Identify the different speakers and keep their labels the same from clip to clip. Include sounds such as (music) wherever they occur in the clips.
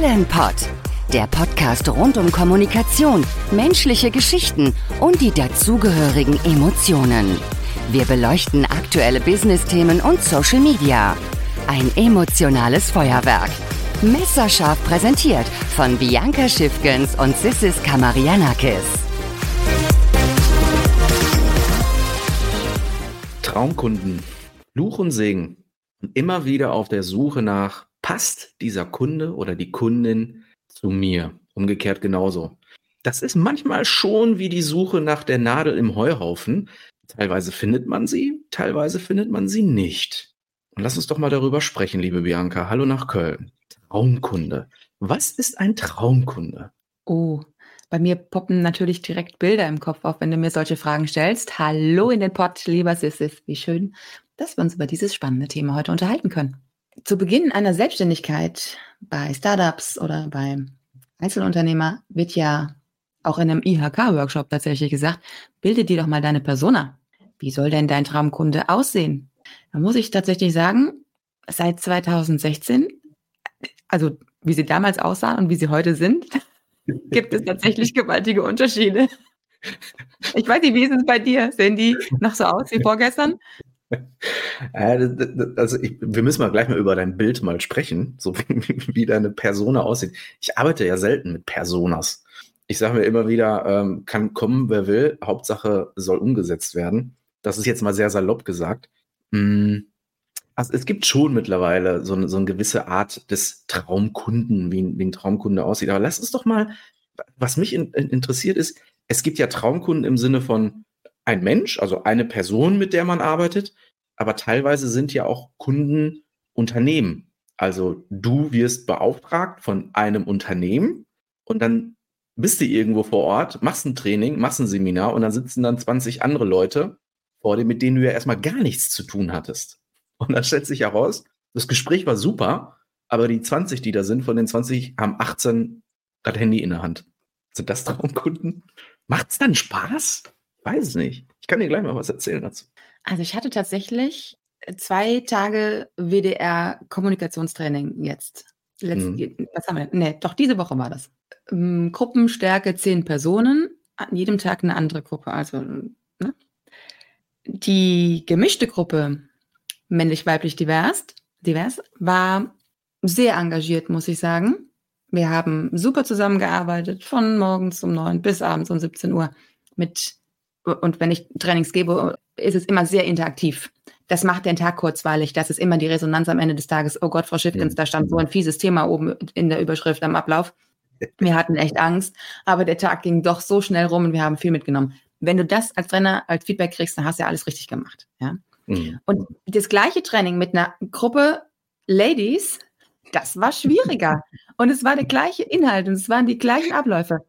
Speaker 1: Talentpod, der Podcast rund um Kommunikation, menschliche Geschichten und die dazugehörigen Emotionen. Wir beleuchten aktuelle Business-Themen und Social Media. Ein emotionales Feuerwerk. Messerscharf präsentiert von Bianca Schiffgens und Sissis Kamarianakis.
Speaker 2: Traumkunden, Luch und Segen immer wieder auf der Suche nach, passt dieser Kunde oder die Kundin zu mir? Umgekehrt genauso. Das ist manchmal schon wie die Suche nach der Nadel im Heuhaufen. Teilweise findet man sie, teilweise findet man sie nicht. Und lass uns doch mal darüber sprechen, liebe Bianca. Hallo nach Köln. Traumkunde. Was ist ein Traumkunde?
Speaker 3: Oh, bei mir poppen natürlich direkt Bilder im Kopf auf, wenn du mir solche Fragen stellst. Hallo in den Pott, lieber Sissis. Wie schön, dass wir uns über dieses spannende Thema heute unterhalten können. Zu Beginn einer Selbstständigkeit bei Startups oder bei Einzelunternehmer wird ja auch in einem IHK-Workshop tatsächlich gesagt, bilde dir doch mal deine Persona. Wie soll denn dein Traumkunde aussehen? Da muss ich tatsächlich sagen, seit 2016 also wie sie damals aussahen und wie sie heute sind, (laughs) gibt es tatsächlich gewaltige Unterschiede. Ich weiß nicht, wie ist es bei dir? Sehen die noch so aus wie vorgestern? (laughs)
Speaker 2: Also ich, wir müssen mal gleich mal über dein Bild mal sprechen, so (laughs) wie, wie deine Persona aussieht. Ich arbeite ja selten mit Personas. Ich sage mir immer wieder, ähm, kann kommen, wer will, Hauptsache soll umgesetzt werden. Das ist jetzt mal sehr salopp gesagt. Hm, also es gibt schon mittlerweile so eine, so eine gewisse Art des Traumkunden, wie, wie ein Traumkunde aussieht. Aber lass uns doch mal, was mich in interessiert ist, es gibt ja Traumkunden im Sinne von ein Mensch, also eine Person, mit der man arbeitet, aber teilweise sind ja auch Kunden Unternehmen. Also du wirst beauftragt von einem Unternehmen und dann bist du irgendwo vor Ort, machst ein Training, machst ein Seminar und dann sitzen dann 20 andere Leute vor dir, mit denen du ja erstmal gar nichts zu tun hattest. Und dann stellt sich heraus, das Gespräch war super, aber die 20, die da sind, von den 20 haben 18 gerade Handy in der Hand. Sind das Traumkunden? Macht's dann Spaß? Weiß es nicht. Ich kann dir gleich mal was erzählen dazu.
Speaker 3: Also ich hatte tatsächlich zwei Tage WDR Kommunikationstraining jetzt. Letzt, mhm. Was haben wir denn? Nee, doch diese Woche war das. Ähm, Gruppenstärke zehn Personen, an jedem Tag eine andere Gruppe. Also ne? die gemischte Gruppe männlich-weiblich divers, divers, war sehr engagiert, muss ich sagen. Wir haben super zusammengearbeitet, von morgens um neun bis abends um 17 Uhr mit, und wenn ich Trainings gebe, ist es immer sehr interaktiv. Das macht den Tag kurzweilig. Das ist immer die Resonanz am Ende des Tages. Oh Gott, Frau Schiffkens, da stand so ein fieses Thema oben in der Überschrift am Ablauf. Wir hatten echt Angst, aber der Tag ging doch so schnell rum und wir haben viel mitgenommen. Wenn du das als Trainer als Feedback kriegst, dann hast du ja alles richtig gemacht. Ja? Mhm. Und das gleiche Training mit einer Gruppe Ladies, das war schwieriger. und es war der gleiche Inhalt und es waren die gleichen Abläufe.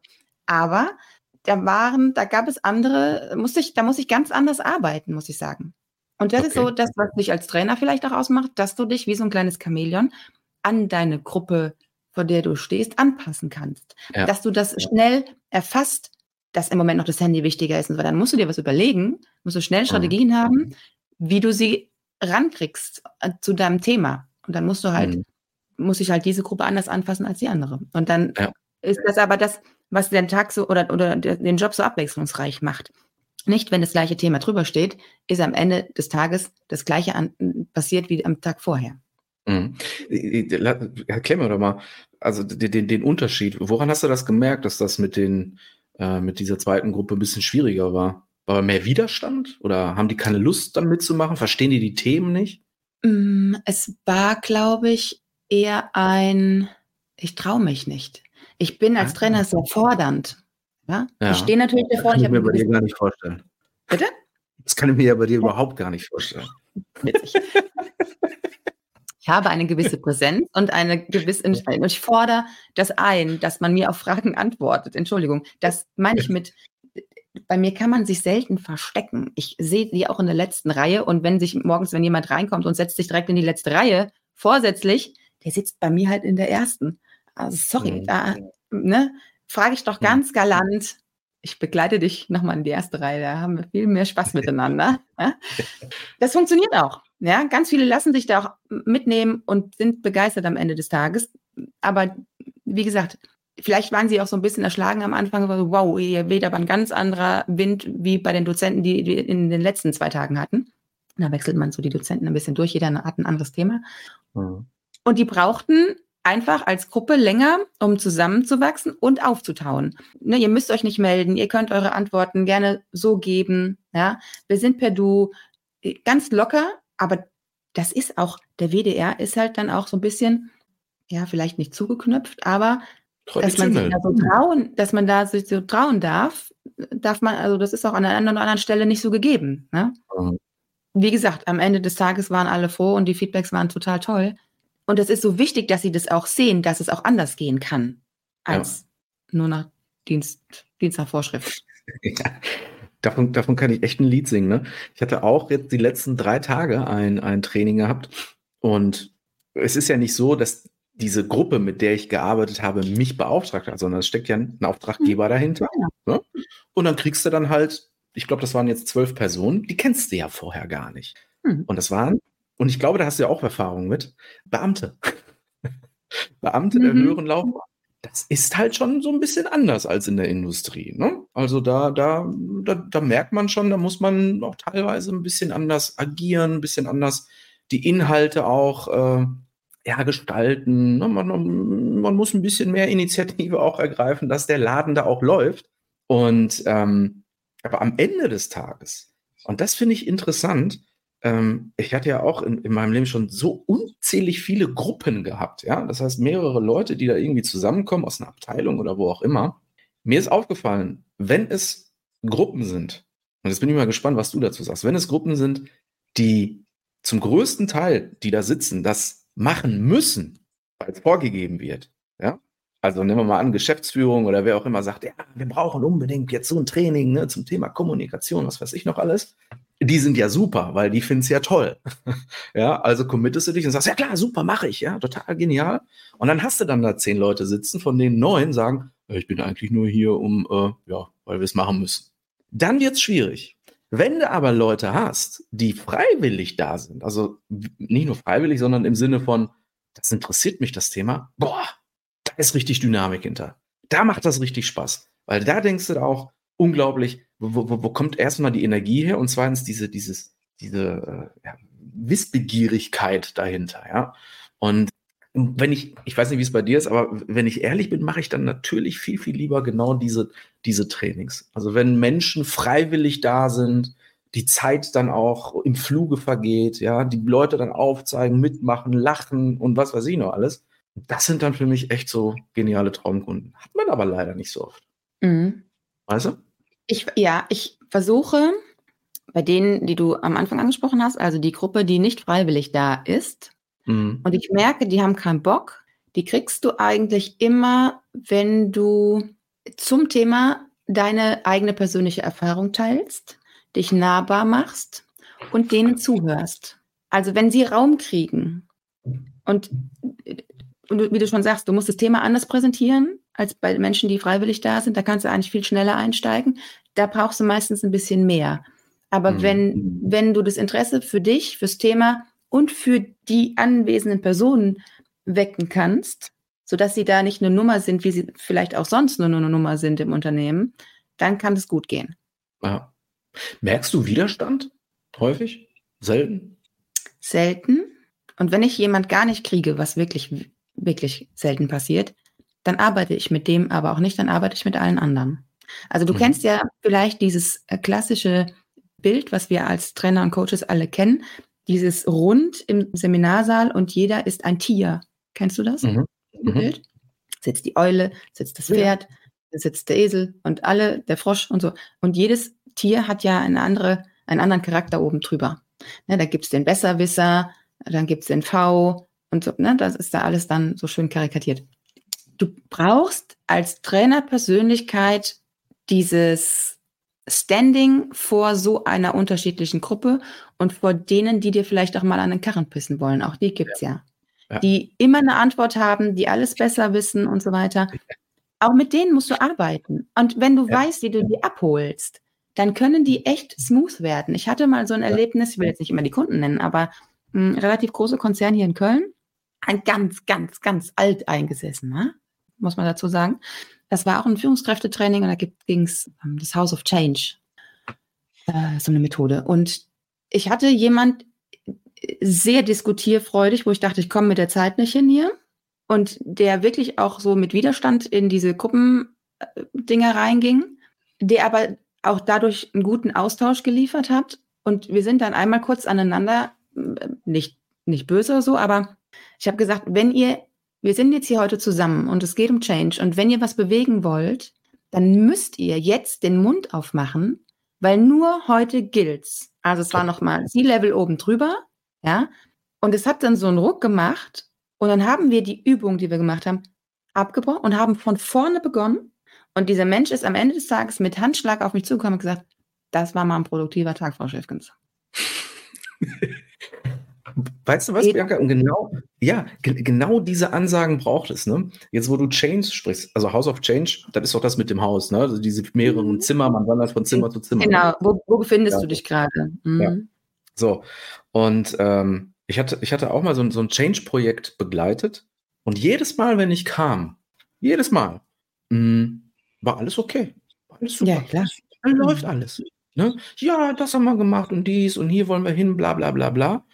Speaker 3: Aber da waren, da gab es andere, musste ich, da muss ich ganz anders arbeiten, muss ich sagen. Und das okay. ist so das, was dich als Trainer vielleicht auch ausmacht, dass du dich wie so ein kleines Chamäleon an deine Gruppe, vor der du stehst, anpassen kannst. Ja. Dass du das schnell erfasst, dass im Moment noch das Handy wichtiger ist. Und so. dann musst du dir was überlegen, musst du schnell Strategien mhm. haben, wie du sie rankriegst äh, zu deinem Thema. Und dann musst du halt, mhm. muss ich halt diese Gruppe anders anfassen als die andere. Und dann ja. ist das aber das, was den Tag so oder, oder den Job so abwechslungsreich macht. Nicht, wenn das gleiche Thema drüber steht, ist am Ende des Tages das gleiche an, passiert wie am Tag vorher.
Speaker 2: Mhm. Erklär mir doch mal, also den, den, Unterschied. Woran hast du das gemerkt, dass das mit den äh, mit dieser zweiten Gruppe ein bisschen schwieriger war? War mehr Widerstand oder haben die keine Lust, dann mitzumachen? Verstehen die die Themen nicht?
Speaker 3: Mm, es war, glaube ich, eher ein, ich traue mich nicht. Ich bin als ah. Trainer sehr fordernd. Ja? ja. Ich stehe natürlich davor.
Speaker 2: Das kann ich, ich mir bei dir gar nicht vorstellen.
Speaker 3: Bitte?
Speaker 2: Das kann ich mir ja bei dir überhaupt gar nicht vorstellen. (laughs) Witzig.
Speaker 3: Ich habe eine gewisse Präsenz und eine gewisse und ich fordere das ein, dass man mir auf Fragen antwortet. Entschuldigung, das meine ich mit bei mir kann man sich selten verstecken. Ich sehe die auch in der letzten Reihe und wenn sich morgens, wenn jemand reinkommt und setzt sich direkt in die letzte Reihe, vorsätzlich, der sitzt bei mir halt in der ersten. Also sorry, mhm. da ne, frage ich doch ganz galant, ich begleite dich nochmal in die erste Reihe, da haben wir viel mehr Spaß miteinander. (laughs) Das funktioniert auch. Ja, ganz viele lassen sich da auch mitnehmen und sind begeistert am Ende des Tages. Aber wie gesagt, vielleicht waren sie auch so ein bisschen erschlagen am Anfang, weil, wow, ihr weht aber ein ganz anderer Wind wie bei den Dozenten, die wir in den letzten zwei Tagen hatten. Da wechselt man so die Dozenten ein bisschen durch, jeder hat ein anderes Thema. Mhm. Und die brauchten einfach als Gruppe länger, um zusammenzuwachsen und aufzutauen. Ne, ihr müsst euch nicht melden, ihr könnt eure Antworten gerne so geben. Ja, wir sind per Du ganz locker, aber das ist auch, der WDR ist halt dann auch so ein bisschen, ja, vielleicht nicht zugeknüpft, aber dass man sich da so trauen, dass man da sich so trauen darf, darf man, also das ist auch an einer anderen, anderen Stelle nicht so gegeben. Ne? Mhm. Wie gesagt, am Ende des Tages waren alle froh und die Feedbacks waren total toll. Und es ist so wichtig, dass sie das auch sehen, dass es auch anders gehen kann, als ja. nur nach Dienst, Dienst nach Vorschrift. (laughs)
Speaker 2: Ja, davon, davon kann ich echt ein Lied singen. Ne? Ich hatte auch jetzt die letzten drei Tage ein, ein Training gehabt und es ist ja nicht so, dass diese Gruppe, mit der ich gearbeitet habe, mich beauftragt hat, sondern es steckt ja ein Auftraggeber hm. dahinter. Ja. Ne? Und dann kriegst du dann halt, ich glaube, das waren jetzt zwölf Personen, die kennst du ja vorher gar nicht. Mhm. Und das waren und ich glaube, da hast du ja auch Erfahrung mit, Beamte. (laughs) Beamte mhm. der höheren Laufbahn. Das ist halt schon so ein bisschen anders als in der Industrie. Ne? Also da, da, da, da merkt man schon, da muss man auch teilweise ein bisschen anders agieren, ein bisschen anders die Inhalte auch äh, ja, gestalten. Ne? Man, man, muss ein bisschen mehr Initiative auch ergreifen, dass der Laden da auch läuft. Und ähm, aber am Ende des Tages, und das finde ich interessant, ähm, ich hatte ja auch in, in, meinem Leben schon so unzählig viele Gruppen gehabt. Ja, das heißt mehrere Leute, die da irgendwie zusammenkommen aus einer Abteilung oder wo auch immer. Mir ist aufgefallen, wenn es Gruppen sind, und jetzt bin ich mal gespannt, was du dazu sagst, wenn es Gruppen sind, die zum größten Teil, die da sitzen, das machen müssen, weil es vorgegeben wird, ja, also nehmen wir mal an, Geschäftsführung oder wer auch immer sagt, ja, wir brauchen unbedingt jetzt so ein Training ne, zum Thema Kommunikation, was weiß ich noch alles die sind ja super, weil die finden es ja toll. (laughs) ja, also committest du dich und sagst, ja klar, super, mache ich, ja, total genial. Und dann hast du dann da zehn Leute sitzen, von denen neun sagen, ich bin eigentlich nur hier, um, äh, ja, weil wir es machen müssen. Dann wird es schwierig. Wenn du aber Leute hast, die freiwillig da sind, also nicht nur freiwillig, sondern im Sinne von, das interessiert mich das Thema, boah, da ist richtig Dynamik hinter. Da macht das richtig Spaß. Weil da denkst du auch, unglaublich, wo, wo, wo kommt erstmal die Energie her und zweitens diese, dieses, diese äh, ja, Wissbegierigkeit dahinter, ja. Und wenn ich, ich weiß nicht, wie es bei dir ist, aber wenn ich ehrlich bin, mache ich dann natürlich viel, viel lieber genau diese, diese Trainings. Also wenn Menschen freiwillig da sind, die Zeit dann auch im Fluge vergeht, ja, die Leute dann aufzeigen, mitmachen, lachen und was weiß ich noch alles. Das sind dann für mich echt so geniale Traumkunden. Hat man aber leider nicht so oft. Mhm. Weißt du?
Speaker 3: Ich, ja, ich versuche bei denen, die du am Anfang angesprochen hast, also die Gruppe, die nicht freiwillig da ist, mhm. und ich merke, die haben keinen Bock, die kriegst du eigentlich immer, wenn du zum Thema deine eigene persönliche Erfahrung teilst, dich nahbar machst und denen zuhörst. Also wenn sie Raum kriegen und, und wie du schon sagst, du musst das Thema anders präsentieren, als bei Menschen, die freiwillig da sind. Da kannst du eigentlich viel schneller einsteigen. Da brauchst du meistens ein bisschen mehr. Aber mhm. wenn, wenn du das Interesse für dich, fürs Thema und für die anwesenden Personen wecken kannst, sodass sie da nicht eine Nummer sind, wie sie vielleicht auch sonst nur eine Nummer sind im Unternehmen, dann kann es gut gehen.
Speaker 2: Ja. Merkst du Widerstand häufig? Selten?
Speaker 3: Selten. Und wenn ich jemand gar nicht kriege, was wirklich, wirklich selten passiert, dann arbeite ich mit dem aber auch nicht, dann arbeite ich mit allen anderen. Also du mhm. kennst ja vielleicht dieses äh, klassische Bild, was wir als Trainer und Coaches alle kennen, dieses Rund im Seminarsaal und jeder ist ein Tier. Kennst du das? Mhm. mhm. Bild? Sitzt die Eule, sitzt das Pferd, ja. sitzt der Esel und alle, der Frosch und so. Und jedes Tier hat ja eine andere, einen anderen Charakter oben drüber. Ne, da gibt es den Besserwisser, dann gibt es den V und so. Ne, das ist da alles dann so schön karikatiert du brauchst als Trainerpersönlichkeit dieses Standing vor so einer unterschiedlichen Gruppe und vor denen, die dir vielleicht auch mal an den Karren pissen wollen. Auch die gibt's ja. ja. ja. Die immer eine Antwort haben, die alles besser wissen und so weiter. Auch mit denen musst du arbeiten. Und wenn du ja. weißt, wie du die abholst, dann können die echt smooth werden. Ich hatte mal so ein Erlebnis, ich will jetzt nicht immer die Kunden nennen, aber ein relativ großer Konzern hier in Köln, ein ganz, ganz, ganz alt eingesessen, ne? muss man dazu sagen. Das war auch ein Führungskräftetraining und da ging es um das House of Change, äh, so eine Methode. Und ich hatte jemand sehr diskutierfreudig, wo ich dachte, ich komme mit der Zeit nicht hin hier. Und der wirklich auch so mit Widerstand in diese Gruppendinger äh, reinging, der aber auch dadurch einen guten Austausch geliefert hat. Und wir sind dann einmal kurz aneinander, äh, nicht, nicht böse oder so, aber ich habe gesagt, wenn ihr, wir sind jetzt hier heute zusammen und es geht um Change und wenn ihr was bewegen wollt, dann müsst ihr jetzt den Mund aufmachen, weil nur heute gilt's. Also es war nochmal C-Level oben drüber, ja. Und es hat dann so einen Ruck gemacht und dann haben wir die Übung, die wir gemacht haben, abgebrochen und haben von vorne begonnen. Und dieser Mensch ist am Ende des Tages mit Handschlag auf mich zugekommen und gesagt, das war mal ein produktiver Tag, Frau Schäfkens. (laughs)
Speaker 2: Weißt du was, Bianca? Und genau, ja, genau diese Ansagen braucht es, ne? Jetzt, wo du Change sprichst, also House of Change, das ist doch das mit dem Haus, ne? Also diese mehreren mhm. Zimmer, man wandert von Zimmer zu Zimmer.
Speaker 3: Genau, ne? wo, wo, befindest ja. du dich gerade?
Speaker 2: Mhm. Ja. So, und ähm, ich, hatte, ich hatte auch mal so, so ein Change-Projekt begleitet und jedes Mal, wenn ich kam, jedes Mal, mh, mm, war alles okay. alles super. Ja, klar. Dann läuft mhm. alles. Ne? Ja, das haben wir gemacht und dies und hier wollen wir hin, bla bla bla bla.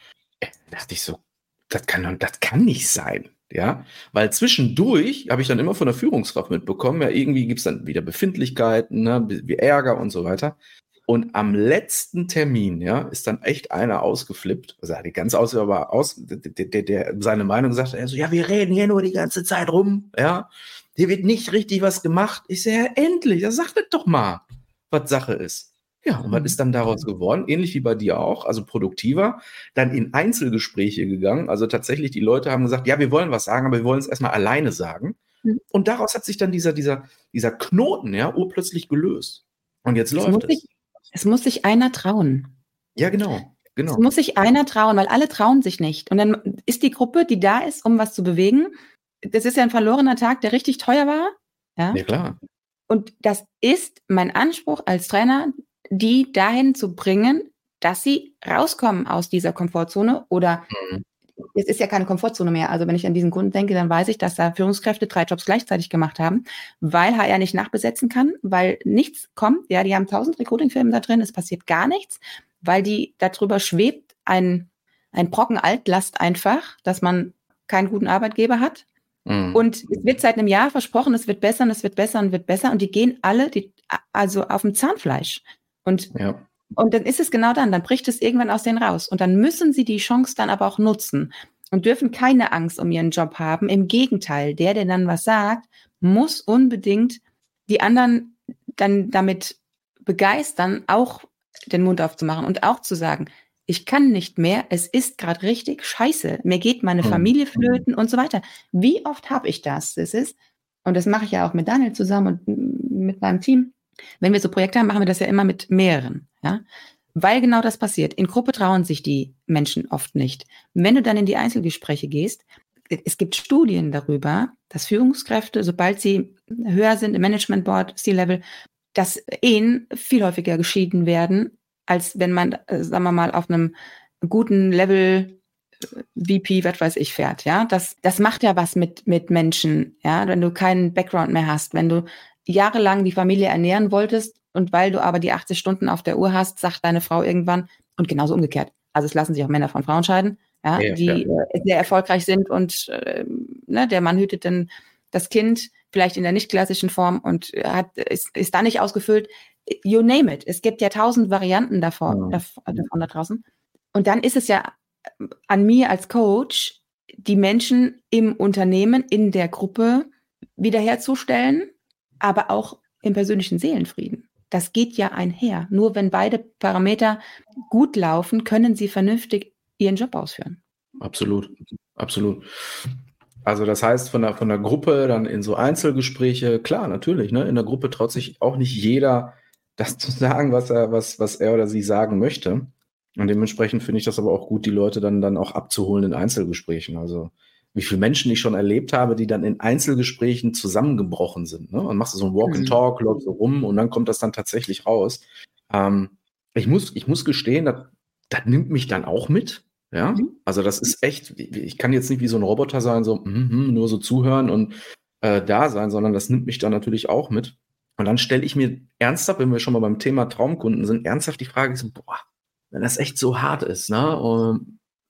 Speaker 2: Dachte ich so, das kann, das kann nicht sein. Ja, weil zwischendurch habe ich dann immer von der Führungskraft mitbekommen, ja, irgendwie gibt es dann wieder Befindlichkeiten, ne, wie Ärger und so weiter. Und am letzten Termin, ja, ist dann echt einer ausgeflippt. Also hat die ganz aus, aber aus, der, der, der seine Meinung gesagt, er so, ja, wir reden hier nur die ganze Zeit rum, ja. Hier wird nicht richtig was gemacht. Ich sehe, ja, endlich, ja, sagt doch mal, was Sache ist. Ja, und was mhm. ist dann daraus geworden? Ähnlich wie bei dir auch, also produktiver, dann in Einzelgespräche gegangen. Also tatsächlich, die Leute haben gesagt, ja, wir wollen was sagen, aber wir wollen es erstmal alleine sagen. Mhm. Und daraus hat sich dann dieser, dieser, dieser Knoten, ja, urplötzlich gelöst. Und jetzt das läuft es.
Speaker 3: Sich, es muss sich einer trauen.
Speaker 2: Ja, genau. Genau. Es
Speaker 3: muss sich einer trauen, weil alle trauen sich nicht. Und dann ist die Gruppe, die da ist, um was zu bewegen, das ist ja ein verlorener Tag, der richtig teuer war. Ja,
Speaker 2: ja klar.
Speaker 3: Und das ist mein Anspruch als Trainer, die dahin zu bringen, dass sie rauskommen aus dieser Komfortzone oder mhm. es ist ja keine Komfortzone mehr. Also wenn ich an diesen Kunden denke, dann weiß ich, dass da Führungskräfte drei Jobs gleichzeitig gemacht haben, weil HR nicht nachbesetzen kann, weil nichts kommt. Ja, die haben tausend Recruiting-Firmen da drin, es passiert gar nichts, weil die darüber schwebt ein, ein Brocken Altlast einfach, dass man keinen guten Arbeitgeber hat. Mhm. Und es wird seit einem Jahr versprochen, es wird besser und es wird besser und wird besser und die gehen alle, die, also auf dem Zahnfleisch. Und, ja. und dann ist es genau dann, dann bricht es irgendwann aus denen raus. Und dann müssen sie die Chance dann aber auch nutzen und dürfen keine Angst um ihren Job haben. Im Gegenteil, der, der dann was sagt, muss unbedingt die anderen dann damit begeistern, auch den Mund aufzumachen und auch zu sagen, ich kann nicht mehr, es ist gerade richtig scheiße, mir geht meine hm. Familie flöten und so weiter. Wie oft habe ich das? Das ist, und das mache ich ja auch mit Daniel zusammen und mit meinem Team, wenn wir so Projekte haben, machen wir das ja immer mit mehreren, ja. Weil genau das passiert. In Gruppe trauen sich die Menschen oft nicht. Wenn du dann in die Einzelgespräche gehst, es gibt Studien darüber, dass Führungskräfte, sobald sie höher sind im Management Board, C-Level, dass Ehen viel häufiger geschieden werden, als wenn man, äh, sagen wir mal, auf einem guten Level äh, VP, was weiß ich, fährt, ja. Das, das macht ja was mit, mit Menschen, ja. Wenn du keinen Background mehr hast, wenn du jahrelang die Familie ernähren wolltest und weil du aber die 80 Stunden auf der Uhr hast, sagt deine Frau irgendwann und genauso umgekehrt. Also es lassen sich auch Männer von Frauen scheiden, ja, ja die ja. Äh, sehr erfolgreich sind und äh, ne, der Mann hütet dann das Kind vielleicht in der nicht klassischen Form und hat, ist, ist da nicht ausgefüllt. You name it. Es gibt ja tausend Varianten davon, davon da draußen. Und dann ist es ja an mir als Coach, die Menschen im Unternehmen, in der Gruppe wiederherzustellen aber auch im persönlichen Seelenfrieden. Das geht ja einher. Nur wenn beide Parameter gut laufen, können sie vernünftig ihren Job ausführen.
Speaker 2: Absolut, absolut. Also das heißt, von der, von der Gruppe dann in so Einzelgespräche, klar, natürlich, ne? in der Gruppe traut sich auch nicht jeder, (laughs) das zu sagen, was er, was, was er oder sie sagen möchte. Und dementsprechend finde ich das aber auch gut, die Leute dann, dann auch abzuholen in Einzelgesprächen. Also wie viele Menschen ich schon erlebt habe, die dann in Einzelgesprächen zusammengebrochen sind. Ne? Und machst du so ein Walk and mhm. Talk, läufst so rum und dann kommt das dann tatsächlich raus. Ähm, ich, muss, ich muss gestehen, das, das nimmt mich dann auch mit. Ja, mhm. also das ist echt, ich kann jetzt nicht wie so ein Roboter sein, so mm, mm, nur so zuhören und äh, da sein, sondern das nimmt mich dann natürlich auch mit. Und dann stelle ich mir ernsthaft, wenn wir schon mal beim Thema Traumkunden sind, ernsthaft die Frage, so, boah, wenn das echt so hart ist, ne,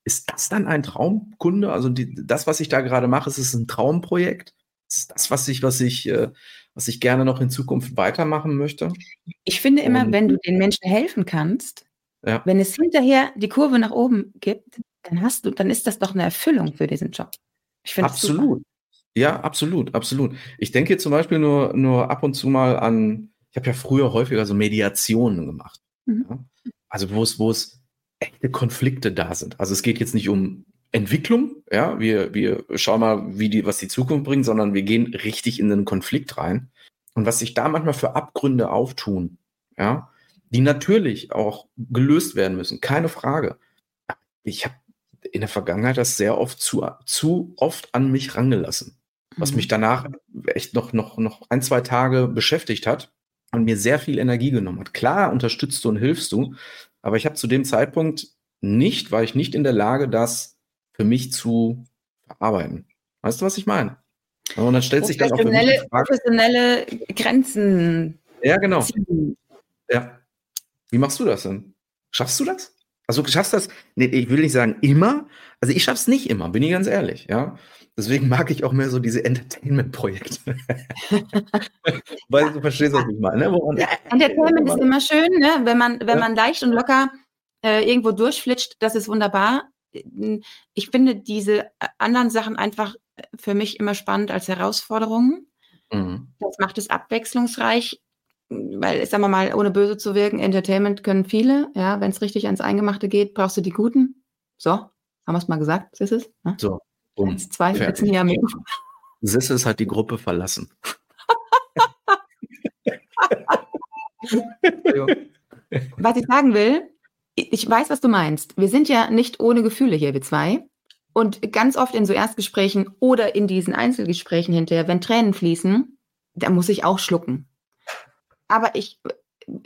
Speaker 2: ist das dann ein Traumkunde? Also die, das, was ich da gerade mache, ist es ein Traumprojekt? Ist das, was ich, was ich, äh, was ich gerne noch in Zukunft weitermachen möchte?
Speaker 3: Ich finde immer, Und, wenn du den Menschen helfen kannst, ja. wenn es hinterher die Kurve nach oben gibt, dann hast du, dann ist das doch eine Erfüllung für diesen Job.
Speaker 2: Ich finde Absolut. Ja, absolut, absolut. Ich denke zum Beispiel nur, nur ab und zu mal an, ich habe ja früher häufiger so Mediationen gemacht. Mhm. Ja? Also wo es, wo es echte Konflikte da sind. Also es geht jetzt nicht um Entwicklung, ja, wir, wir schauen mal, wie die, was die Zukunft bringt, sondern wir gehen richtig in den Konflikt rein. Und was sich da manchmal für Abgründe auftun, ja, die natürlich auch gelöst werden müssen, keine Frage. Ich habe in der Vergangenheit das sehr oft zu, zu oft an mich rangelassen, was mhm. mich danach echt noch, noch, noch ein, zwei Tage beschäftigt hat und mir sehr viel Energie genommen hat. Klar unterstützt du und hilfst du, aber ich habe zu dem Zeitpunkt nicht, war ich nicht in der Lage, das für mich zu verarbeiten. Weißt du, was ich meine? Und dann stellt sich dann auch für mich
Speaker 3: die Frage, professionelle Grenzen.
Speaker 2: Ja, genau. Ziehen. Ja. Wie machst du das denn? Schaffst du das? Also schaffst du das? Nee, ich will nicht sagen immer. Also ich schaff's nicht immer, bin ich ganz ehrlich, ja. Deswegen mag ich auch mehr so diese Entertainment-Projekte. (laughs) Weil du verstehst, was ich meine.
Speaker 3: Ne? Ja, Entertainment ist immer schön, ne? wenn, man, wenn ja. man leicht und locker äh, irgendwo durchflitscht, das ist wunderbar. Ich finde diese anderen Sachen einfach für mich immer spannend als Herausforderungen. Mhm. Das macht es abwechslungsreich, weil, sagen wir mal, ohne böse zu wirken, Entertainment können viele. Ja, wenn es richtig ans Eingemachte geht, brauchst du die Guten. So, haben wir es mal gesagt, ist es?
Speaker 2: Ne? So.
Speaker 3: Um, Eins, zwei, sitzen hier am
Speaker 2: Sisses hat die Gruppe verlassen. (laughs)
Speaker 3: was ich sagen will, ich weiß, was du meinst. Wir sind ja nicht ohne Gefühle hier, wir zwei. Und ganz oft in so Erstgesprächen oder in diesen Einzelgesprächen hinterher, wenn Tränen fließen, da muss ich auch schlucken. Aber ich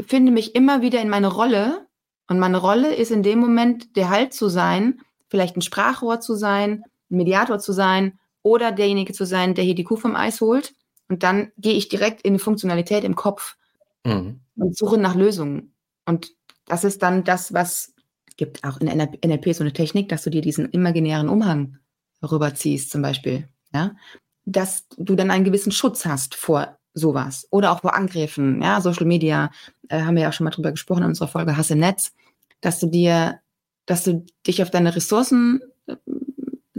Speaker 3: finde mich immer wieder in meine Rolle. Und meine Rolle ist in dem Moment, der Halt zu sein, vielleicht ein Sprachrohr zu sein, Mediator zu sein oder derjenige zu sein, der hier die Kuh vom Eis holt. Und dann gehe ich direkt in die Funktionalität im Kopf mhm. und suche nach Lösungen. Und das ist dann das, was gibt auch in NLP so eine Technik, dass du dir diesen imaginären Umhang rüberziehst, zum Beispiel. Ja? Dass du dann einen gewissen Schutz hast vor sowas oder auch vor Angriffen. Ja, Social Media äh, haben wir ja auch schon mal drüber gesprochen in unserer Folge Hasse Netz, dass du dir, dass du dich auf deine Ressourcen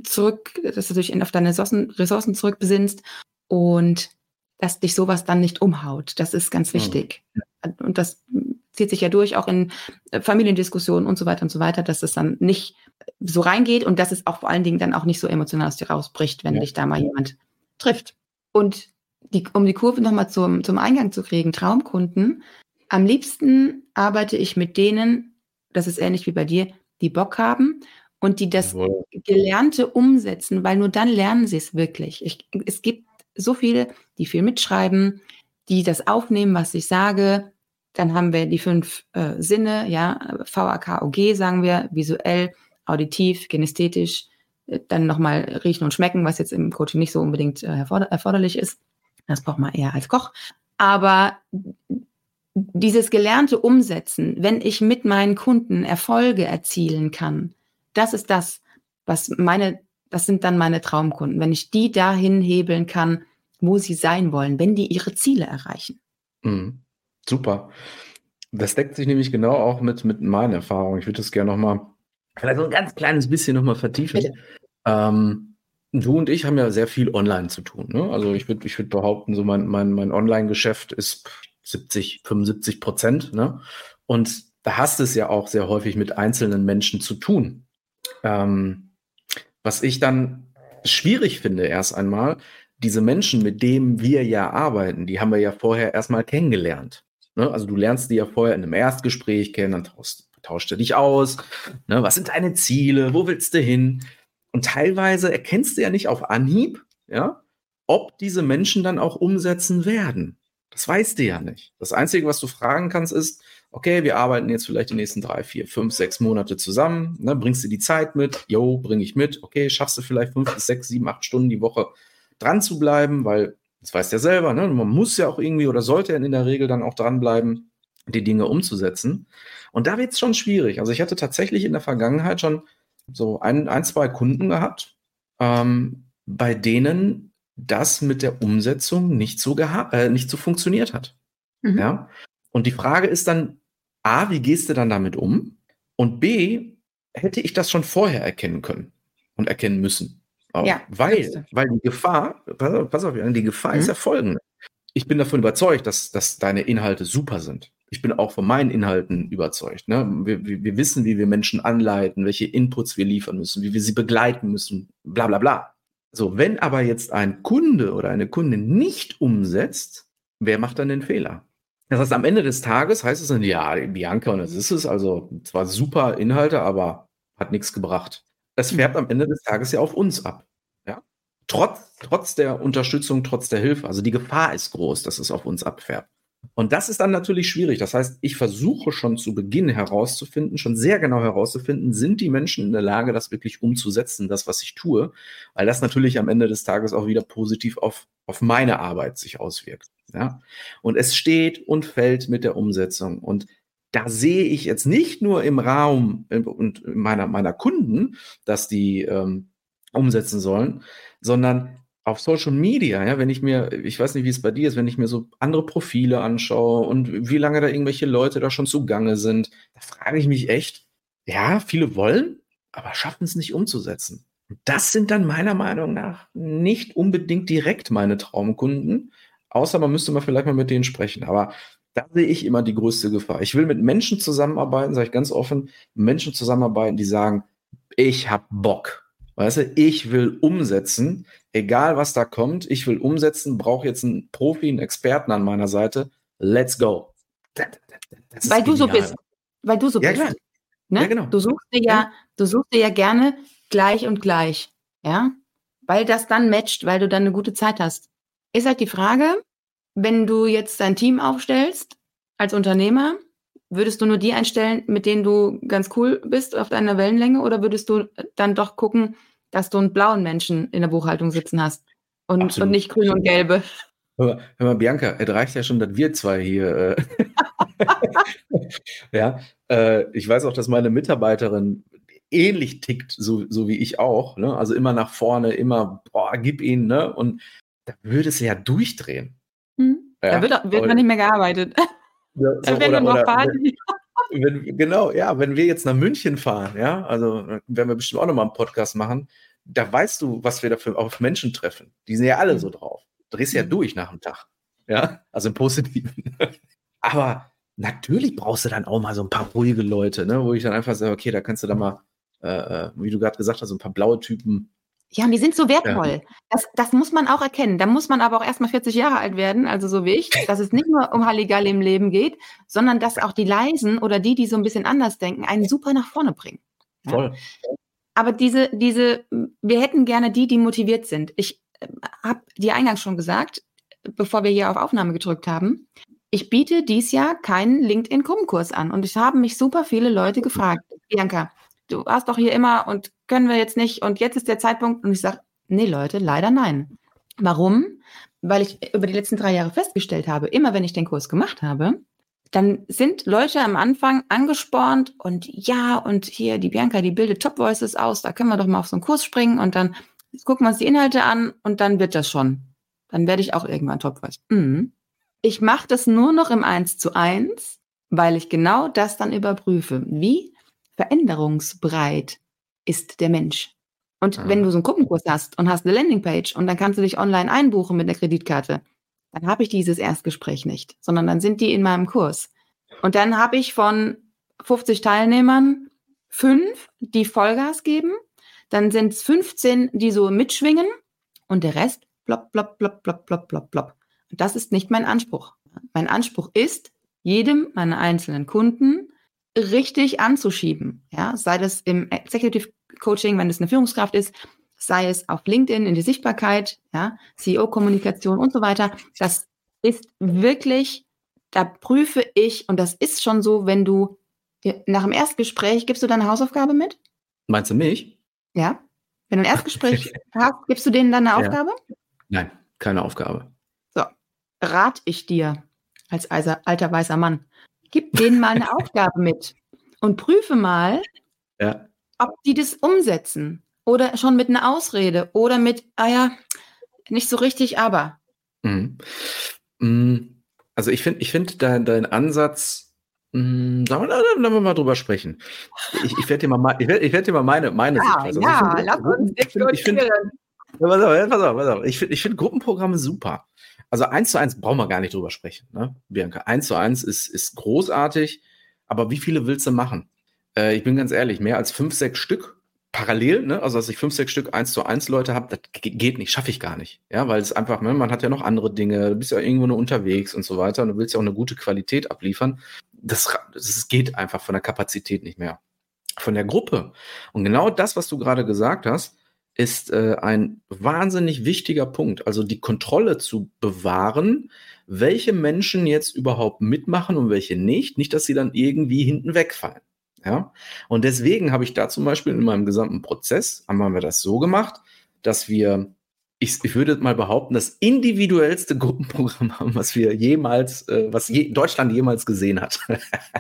Speaker 3: zurück, dass du dich auf deine Ressourcen, zurückbesinnst und dass dich sowas dann nicht umhaut. Das ist ganz mhm. wichtig. Mhm. Und das zieht sich ja durch, auch in äh, Familiendiskussionen und so weiter und so weiter, dass es dann nicht so reingeht und dass es auch vor allen Dingen dann auch nicht so emotional aus dir rausbricht, wenn ja. dich da mal jemand trifft. Und die, um die Kurve nochmal zum, zum Eingang zu kriegen, Traumkunden, am liebsten arbeite ich mit denen, das ist ähnlich wie bei dir, die Bock haben und die das Jawohl. Gelernte umsetzen, weil nur dann lernen sie es wirklich. Ich, es gibt so viele, die viel mitschreiben, die das aufnehmen, was ich sage. Dann haben wir die fünf äh, Sinne, ja, VAKOG sagen wir, visuell, auditiv, genästhetisch, äh, dann nochmal riechen und schmecken, was jetzt im Coaching nicht so unbedingt äh, erforder erforderlich ist. Das braucht man eher als Koch. Aber dieses gelernte Umsetzen, wenn ich mit meinen Kunden Erfolge erzielen kann, das ist das, was meine, das sind dann meine Traumkunden, wenn ich die dahin hebeln kann, wo sie sein wollen, wenn die ihre Ziele erreichen.
Speaker 2: Mhm. Super. Das deckt sich nämlich genau auch mit, mit meinen Erfahrungen. Ich würde das gerne nochmal, vielleicht so ein ganz kleines bisschen nochmal vertiefen. Ähm, du und ich haben ja sehr viel online zu tun. Ne? Also ich würde ich würd behaupten, so mein, mein, mein Online-Geschäft ist 70, 75 Prozent. Ne? Und da hast es ja auch sehr häufig mit einzelnen Menschen zu tun. Ähm, was ich dann schwierig finde, erst einmal, diese Menschen, mit denen wir ja arbeiten, die haben wir ja vorher erstmal kennengelernt. Ne? Also du lernst die ja vorher in einem Erstgespräch kennen, dann tauschst, tauschst du dich aus. Ne? Was sind deine Ziele? Wo willst du hin? Und teilweise erkennst du ja nicht auf Anhieb, ja, ob diese Menschen dann auch umsetzen werden. Das weißt du ja nicht. Das Einzige, was du fragen kannst, ist, okay, wir arbeiten jetzt vielleicht die nächsten drei, vier, fünf, sechs Monate zusammen. Ne, bringst du die Zeit mit? Jo, bringe ich mit. Okay, schaffst du vielleicht fünf bis sechs, sieben, acht Stunden die Woche dran zu bleiben, weil das weißt ja selber, ne? man muss ja auch irgendwie oder sollte in der Regel dann auch dranbleiben, die Dinge umzusetzen. Und da wird es schon schwierig. Also ich hatte tatsächlich in der Vergangenheit schon so ein, ein zwei Kunden gehabt, ähm, bei denen das mit der Umsetzung nicht so, äh, nicht so funktioniert hat. Mhm. Ja? Und die Frage ist dann, A, wie gehst du dann damit um? Und B, hätte ich das schon vorher erkennen können und erkennen müssen? Auch. Ja, weil, weil die Gefahr, pass auf, die Gefahr mhm. ist ja folgende. Ich bin davon überzeugt, dass, dass deine Inhalte super sind. Ich bin auch von meinen Inhalten überzeugt. Ne? Wir, wir, wir wissen, wie wir Menschen anleiten, welche Inputs wir liefern müssen, wie wir sie begleiten müssen, bla bla bla. So, wenn aber jetzt ein Kunde oder eine Kundin nicht umsetzt, wer macht dann den Fehler? Das heißt, am Ende des Tages heißt es dann, ja, Bianca, und das ist es, also zwar super Inhalte, aber hat nichts gebracht. Es mhm. färbt am Ende des Tages ja auf uns ab. Ja? Trotz, trotz der Unterstützung, trotz der Hilfe. Also die Gefahr ist groß, dass es auf uns abfärbt. Und das ist dann natürlich schwierig. Das heißt, ich versuche schon zu Beginn herauszufinden, schon sehr genau herauszufinden, sind die Menschen in der Lage, das wirklich umzusetzen, das, was ich tue, weil das natürlich am Ende des Tages auch wieder positiv auf, auf meine Arbeit sich auswirkt. Ja? Und es steht und fällt mit der Umsetzung. Und da sehe ich jetzt nicht nur im Raum äh, und meiner, meiner Kunden, dass die ähm, umsetzen sollen, sondern auf Social Media, ja, wenn ich mir, ich weiß nicht, wie es bei dir ist, wenn ich mir so andere Profile anschaue und wie lange da irgendwelche Leute da schon zugange sind, da frage ich mich echt, ja, viele wollen, aber schaffen es nicht umzusetzen. Das sind dann meiner Meinung nach nicht unbedingt direkt meine Traumkunden, außer man müsste mal vielleicht mal mit denen sprechen. Aber da sehe ich immer die größte Gefahr. Ich will mit Menschen zusammenarbeiten, sage ich ganz offen, Menschen zusammenarbeiten, die sagen, ich habe Bock. Weißt du, ich will umsetzen, egal was da kommt, ich will umsetzen, brauche jetzt einen Profi, einen Experten an meiner Seite. Let's go.
Speaker 3: Das, das, weil du so bist. Weil du so ja, bist. Ne? Ja, genau. Du suchst dir ja, du suchst dir ja gerne gleich und gleich. Ja? Weil das dann matcht, weil du dann eine gute Zeit hast. Ist halt die Frage, wenn du jetzt dein Team aufstellst als Unternehmer, würdest du nur die einstellen, mit denen du ganz cool bist auf deiner Wellenlänge oder würdest du dann doch gucken, dass du einen blauen Menschen in der Buchhaltung sitzen hast und, und nicht grün und gelbe?
Speaker 2: Hör mal, hör mal, Bianca, es reicht ja schon, dass wir zwei hier. Äh (laughs) ja, äh, ich weiß auch, dass meine Mitarbeiterin ähnlich tickt, so, so wie ich auch. Ne? Also immer nach vorne, immer, boah, gib ihn, ne? Und da würde es ja durchdrehen.
Speaker 3: Hm. Ja, da wird, wird man nicht mehr gearbeitet.
Speaker 2: Ja, (laughs) so, wenn oder, noch Party. Wenn, genau, ja, wenn wir jetzt nach München fahren, ja, also werden wir bestimmt auch nochmal einen Podcast machen, da weißt du, was wir dafür auf Menschen treffen. Die sind ja alle so drauf. Du drehst ja mhm. durch nach dem Tag. Ja, also im Positiven. (laughs) Aber natürlich brauchst du dann auch mal so ein paar ruhige Leute, ne, wo ich dann einfach sage, okay, da kannst du dann mal, äh, äh wie du gerade gesagt hast, so ein paar blaue Typen
Speaker 3: ja, und die sind so wertvoll. Ja. Das, das muss man auch erkennen. Da muss man aber auch erstmal 40 Jahre alt werden, also so wie ich, dass es nicht nur um Halligalli im Leben geht, sondern dass auch die Leisen oder die, die so ein bisschen anders denken, einen super nach vorne bringen. Voll. Aber diese, diese, wir hätten gerne die, die motiviert sind. Ich äh, habe dir eingangs schon gesagt, bevor wir hier auf Aufnahme gedrückt haben, ich biete dies Jahr keinen LinkedIn-Kummenkurs an. Und ich habe mich super viele Leute gefragt, Bianca, du warst doch hier immer und können wir jetzt nicht und jetzt ist der Zeitpunkt. Und ich sage, nee, Leute, leider nein. Warum? Weil ich über die letzten drei Jahre festgestellt habe, immer wenn ich den Kurs gemacht habe, dann sind Leute am Anfang angespornt und ja, und hier die Bianca, die bildet Top Voices aus, da können wir doch mal auf so einen Kurs springen und dann gucken wir uns die Inhalte an und dann wird das schon. Dann werde ich auch irgendwann Top Voice. Mhm. Ich mache das nur noch im 1 zu 1, weil ich genau das dann überprüfe. Wie veränderungsbereit ist der Mensch. Und ah. wenn du so einen Gruppenkurs hast und hast eine Landingpage und dann kannst du dich online einbuchen mit einer Kreditkarte, dann habe ich dieses Erstgespräch nicht, sondern dann sind die in meinem Kurs. Und dann habe ich von 50 Teilnehmern fünf, die Vollgas geben, dann sind es 15, die so mitschwingen und der Rest plopp, plopp, plopp, plopp, plopp, plopp, plopp. Und das ist nicht mein Anspruch. Mein Anspruch ist, jedem meiner einzelnen Kunden richtig anzuschieben. Ja, sei das im Executive Coaching, wenn es eine Führungskraft ist, sei es auf LinkedIn in die Sichtbarkeit, ja, CEO-Kommunikation und so weiter. Das ist wirklich, da prüfe ich, und das ist schon so, wenn du nach dem Erstgespräch, gibst du deine Hausaufgabe mit?
Speaker 2: Meinst du mich?
Speaker 3: Ja. Wenn du ein Erstgespräch (laughs) hast, gibst du denen dann eine Aufgabe?
Speaker 2: Nein, keine Aufgabe.
Speaker 3: So, rat ich dir als alter weißer Mann, gib denen mal eine (laughs) Aufgabe mit und prüfe mal,
Speaker 2: Ja.
Speaker 3: ob die das umsetzen. Oder schon mit einer Ausrede oder mit, ah ja, nicht so richtig, aber.
Speaker 2: Mhm. Mm, Also ich finde, ich finde dein, dein Ansatz, da- da wir mal drüber sprechen. Ich, ich werde dir mal, ich werd, ich werd dir mal meine, meine
Speaker 3: Ja, ja,
Speaker 2: Also ich
Speaker 3: lass
Speaker 2: find-
Speaker 3: uns
Speaker 2: ich find- ich find-
Speaker 3: diskutieren.
Speaker 2: Ja, pass auf, ja, pass auf, pass auf. Ich finde ich find Gruppenprogramme super. Also eins zu eins brauchen wir gar nicht drüber sprechen, ne? Bianca. Eins zu eins ist, ist großartig, aber wie viele willst du machen? Äh, ich bin ganz ehrlich, mehr als fünf, sechs Stück parallel, ne? Also dass ich fünf, sechs Stück eins zu eins Leute habe, das ge- geht nicht, schaffe ich gar nicht. Ja, weil es einfach, ne, man hat ja noch andere Dinge, du bist ja irgendwo nur unterwegs und so weiter und du willst ja auch eine gute Qualität abliefern. Das, das geht einfach von der Kapazität nicht mehr. Von der Gruppe. Und genau das, was du gerade gesagt hast, ist äh, ein wahnsinnig wichtiger Punkt. Also die Kontrolle zu bewahren, welche Menschen jetzt überhaupt mitmachen und welche nicht. Nicht, dass sie dann irgendwie hinten wegfallen. Ja. Und deswegen habe ich da zum Beispiel in meinem gesamten Prozess, haben wir das so gemacht, dass wir, ich, ich würde mal behaupten, das individuellste Gruppenprogramm (laughs) haben, was wir jemals, äh, was je, Deutschland jemals gesehen hat.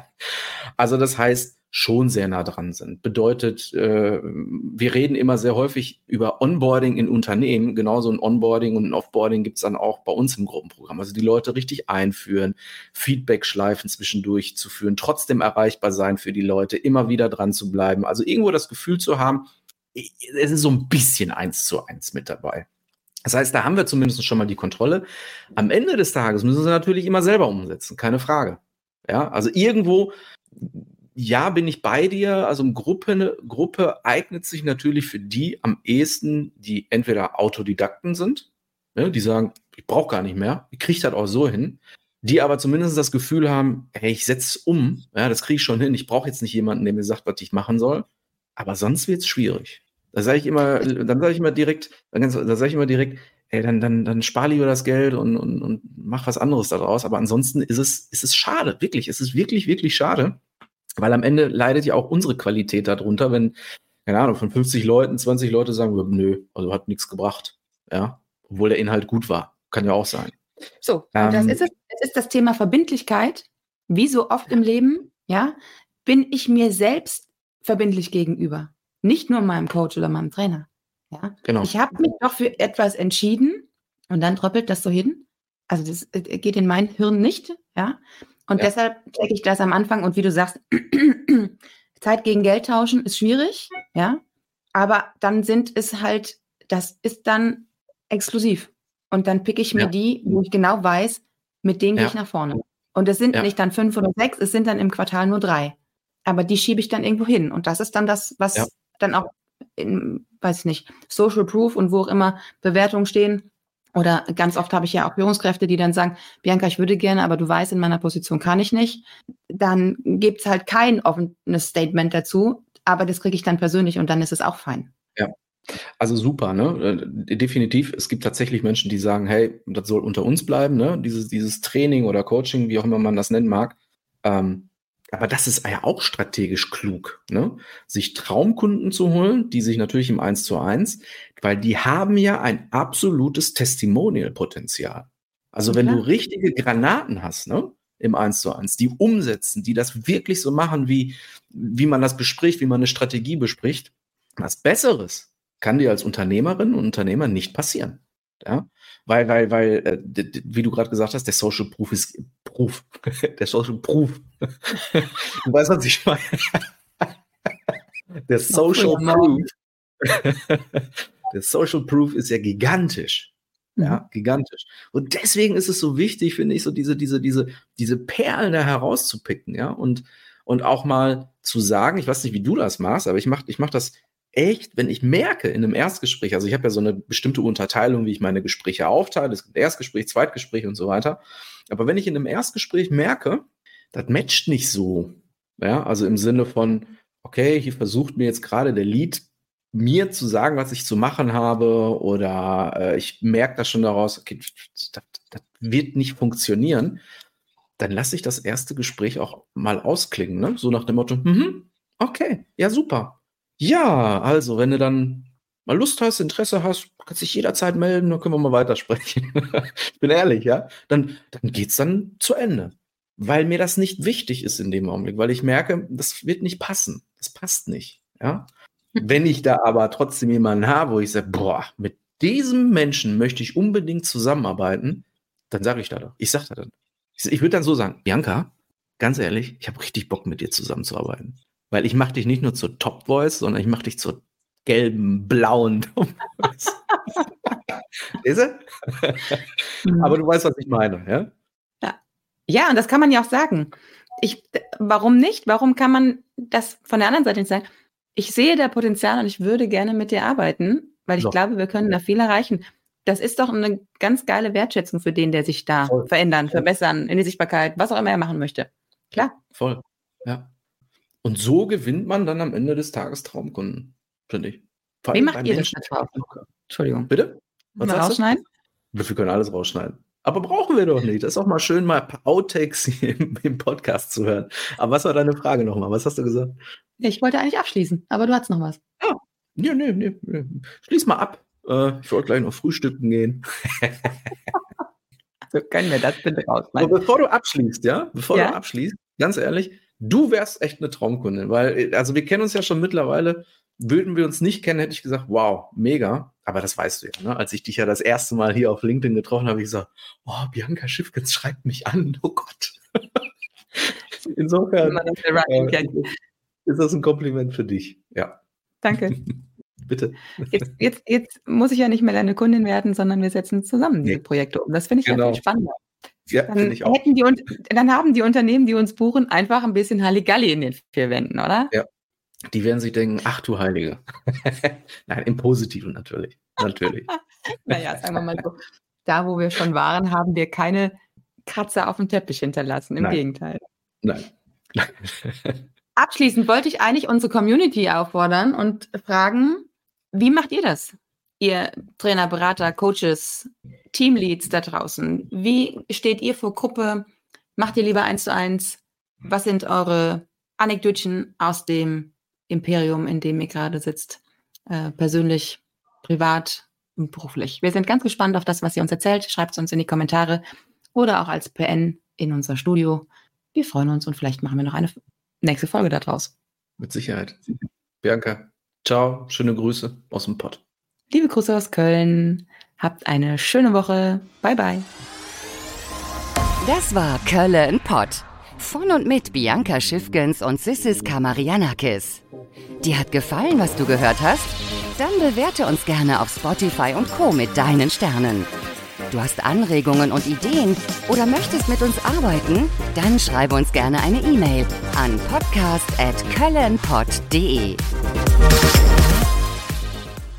Speaker 2: (laughs) also das heißt, schon sehr nah dran sind. Bedeutet, äh, wir reden immer sehr häufig über Onboarding in Unternehmen. Genauso ein Onboarding und ein Offboarding gibt's dann auch bei uns im Gruppenprogramm. Also die Leute richtig einführen, Feedback-Schleifen zwischendurch zu führen, trotzdem erreichbar sein für die Leute, immer wieder dran zu bleiben. Also irgendwo das Gefühl zu haben, es ist so ein bisschen eins zu eins mit dabei. Das heißt, da haben wir zumindest schon mal die Kontrolle. Am Ende des Tages müssen sie natürlich immer selber umsetzen, keine Frage. Ja, also irgendwo, ja, bin ich bei dir. Also Gruppe, Gruppe eignet sich natürlich für die am ehesten, die entweder Autodidakten sind, ne, die sagen, ich brauche gar nicht mehr, ich kriege das auch so hin, die aber zumindest das Gefühl haben, hey, ich setze um, ja, das kriege ich schon hin, ich brauche jetzt nicht jemanden, der mir sagt, was ich machen soll. Aber sonst wird es schwierig. Da sage ich immer, dann sage ich immer direkt, dann, dann sage ich immer direkt, ey, dann, dann, dann spar lieber das Geld und, und, und mach was anderes daraus. Aber ansonsten ist es, ist es schade, wirklich. Es ist wirklich, wirklich schade. Weil am Ende leidet ja auch unsere Qualität darunter, wenn, keine Ahnung, von 50 Leuten 20 Leute sagen, nö, also hat nichts gebracht. Ja, obwohl der Inhalt gut war. Kann ja auch sein.
Speaker 3: So, und das
Speaker 2: Ähm,
Speaker 3: ist es. Es ist das Thema Verbindlichkeit. Wie so oft im Leben, ja, bin ich mir selbst verbindlich gegenüber. Nicht nur meinem Coach oder meinem Trainer. Ja.
Speaker 2: Genau.
Speaker 3: Ich habe mich doch für etwas entschieden und dann tröppelt das so hin. Also das äh, geht in mein Hirn nicht, ja. Und
Speaker 2: Ja.
Speaker 3: deshalb checke ich das am Anfang und wie du sagst, (clears throat) Zeit gegen Geld tauschen ist schwierig, ja. Aber dann sind es halt, das ist dann exklusiv. Und dann pick ich mir
Speaker 2: Ja.
Speaker 3: die, wo ich genau weiß, mit denen gehe
Speaker 2: Ja.
Speaker 3: ich nach vorne. Und es sind nicht dann fünf oder sechs, es sind dann im Quartal nur drei. Aber die schiebe ich dann irgendwo hin. Und das ist dann das, was dann auch in, weiß ich nicht, Social Proof und wo auch immer Bewertungen stehen. Oder ganz oft habe ich ja auch Führungskräfte, die dann sagen, Bianca, ich würde gerne, aber du weißt, in meiner Position kann ich nicht. Dann gibt es halt kein offenes Statement dazu, aber das kriege ich dann persönlich und dann ist es auch fein.
Speaker 2: Also super, ne? Äh, Definitiv. Es gibt tatsächlich Menschen, die sagen, hey, das soll unter uns bleiben, ne? Dieses, dieses Training oder Coaching, wie auch immer man das nennen mag. Ähm, aber das ist ja auch strategisch klug, ne? Sich Traumkunden zu holen, die sich natürlich im 1 zu 1, weil die haben ja ein absolutes Testimonial-Potenzial. Also
Speaker 3: Ja,
Speaker 2: wenn
Speaker 3: klar.
Speaker 2: du richtige Granaten hast, ne? Im 1 zu 1, die umsetzen, die das wirklich so machen, wie, wie man das bespricht, wie man eine Strategie bespricht, was Besseres kann dir als Unternehmerin und Unternehmer nicht passieren. Ja, weil, weil, weil, äh, wie du gerade gesagt hast, der Social Proof ist Proof. (laughs) der Social Proof. du weißt, was ich meine. der Social Proof. der Social Proof ist ja gigantisch.
Speaker 3: Mhm.
Speaker 2: Ja, gigantisch. Und deswegen ist es so wichtig, finde ich, so diese, diese, diese, diese Perlen da herauszupicken, ja, und, und auch mal zu sagen, ich weiß nicht, wie du das machst, aber ich mache ich mach das echt, wenn ich merke in einem Erstgespräch, also ich habe ja so eine bestimmte Unterteilung, wie ich meine Gespräche aufteile, es gibt Erstgespräch, Zweitgespräch und so weiter. Aber wenn ich in einem Erstgespräch merke, das matcht nicht so, ja, also im Sinne von, okay, hier versucht mir jetzt gerade der Lead mir zu sagen, was ich zu machen habe, oder äh, ich merke das schon daraus, okay, das, das wird nicht funktionieren, dann lasse ich das erste Gespräch auch mal ausklingen, ne? So nach dem Motto, mhm, okay, ja, super. Ja, also, wenn du dann mal Lust hast, Interesse hast, kannst dich jederzeit melden, dann können wir mal weitersprechen. (laughs) ich bin ehrlich, ja. Dann, dann geht's dann zu Ende. Weil mir das nicht wichtig ist in dem Augenblick, weil ich merke, das wird nicht passen. Das passt nicht, ja. Wenn ich da aber trotzdem jemanden habe, wo ich sage, boah, mit diesem Menschen möchte ich unbedingt zusammenarbeiten, dann sage ich da doch. Ich sage da dann. Ich, ich würde dann so sagen, Bianca, ganz ehrlich, ich habe richtig Bock mit dir zusammenzuarbeiten. Weil ich mache dich nicht nur zur Top Voice, sondern ich mache dich zur gelben, blauen Top Voice. (laughs) Ist mhm. Aber du weißt, was ich meine, ja?
Speaker 3: Ja. Ja, und das kann man ja auch sagen. Ich, warum nicht? Warum kann man das von der anderen Seite nicht sagen? Ich sehe da Potenzial und ich würde gerne mit dir arbeiten, weil ich so. glaube, wir können da viel erreichen. Das ist doch eine ganz geile Wertschätzung für den, der sich da Voll. verändern, Voll. verbessern, in die Sichtbarkeit, was auch immer er machen möchte. Klar.
Speaker 2: Voll. Ja. Und so gewinnt man dann am Ende des Tages Traumkunden, finde ich.
Speaker 3: Vor Wie macht ihr Menschen das Entschuldigung.
Speaker 2: Bitte?
Speaker 3: Was mal rausschneiden?
Speaker 2: Wir können alles rausschneiden. Aber brauchen wir doch nicht. Das ist auch mal schön, mal Outtakes (laughs) im, im, Podcast zu hören. Aber was war deine Frage nochmal? Was hast du gesagt?
Speaker 3: Ich wollte eigentlich abschließen, aber du hast noch was.
Speaker 2: Ja, nee, nee, nee. nee. Schließ mal ab. Äh, ich wollte gleich noch frühstücken gehen. (laughs)
Speaker 3: so können wir das bitte
Speaker 2: rausschneiden. Aber bevor du abschließt, ja, bevor ja? du abschließt, ganz ehrlich, du wärst echt eine Traumkundin, weil, also wir kennen uns ja schon mittlerweile. Würden wir uns nicht kennen, hätte ich gesagt, wow, mega. Aber das weißt du ja, ne? Als ich dich ja das erste Mal hier auf LinkedIn getroffen habe, ich gesagt, oh, Bianca Schiffkens schreibt mich an, (laughs) oh Gott. Insofern äh, ist das ein Kompliment für dich. Ja.
Speaker 3: Danke. (laughs)
Speaker 2: Bitte.
Speaker 3: Jetzt, jetzt, jetzt muss ich ja nicht mehr deine Kundin werden, sondern wir setzen zusammen diese Projekte um. Das finde ich genau. ja viel spannender. Ja, dann, ich auch. Hätten die, dann haben die Unternehmen, die uns buchen, einfach ein bisschen Halligalli in den vier Wänden, oder?
Speaker 2: Ja. Die werden sich denken, ach du Heilige. (laughs) Nein, im Positiven natürlich. Natürlich. (laughs)
Speaker 3: naja, sagen wir mal so. Da, wo wir schon waren, haben wir keine Kratzer auf dem Teppich hinterlassen. Im Nein. Gegenteil.
Speaker 2: Nein. (laughs)
Speaker 3: Abschließend wollte ich eigentlich unsere Community auffordern und fragen, wie macht ihr das? Ihr Trainer, Berater, Coaches, Teamleads da draußen. Wie steht ihr vor Gruppe? Macht ihr lieber eins zu eins? Was sind eure Anekdötchen aus dem Imperium, in dem ihr gerade sitzt? Äh, persönlich, privat und beruflich. Wir sind ganz gespannt auf das, was ihr uns erzählt. Schreibt es uns in die Kommentare oder auch als PN in unser Studio. Wir freuen uns und vielleicht machen wir noch eine nächste Folge daraus.
Speaker 2: Mit Sicherheit. Bianca, ciao, schöne Grüße aus dem Pott.
Speaker 3: Liebe Grüße aus Köln. Habt eine schöne Woche. Bye, bye.
Speaker 1: Das war Köln Pott. Von und mit Bianca Schiffgens und Sissis Kamarianakis. Dir hat gefallen, was du gehört hast? Dann bewerte uns gerne auf Spotify und Co. mit deinen Sternen. Du hast Anregungen und Ideen oder möchtest mit uns arbeiten? Dann schreibe uns gerne eine E-Mail an podcast@köllenpott.de.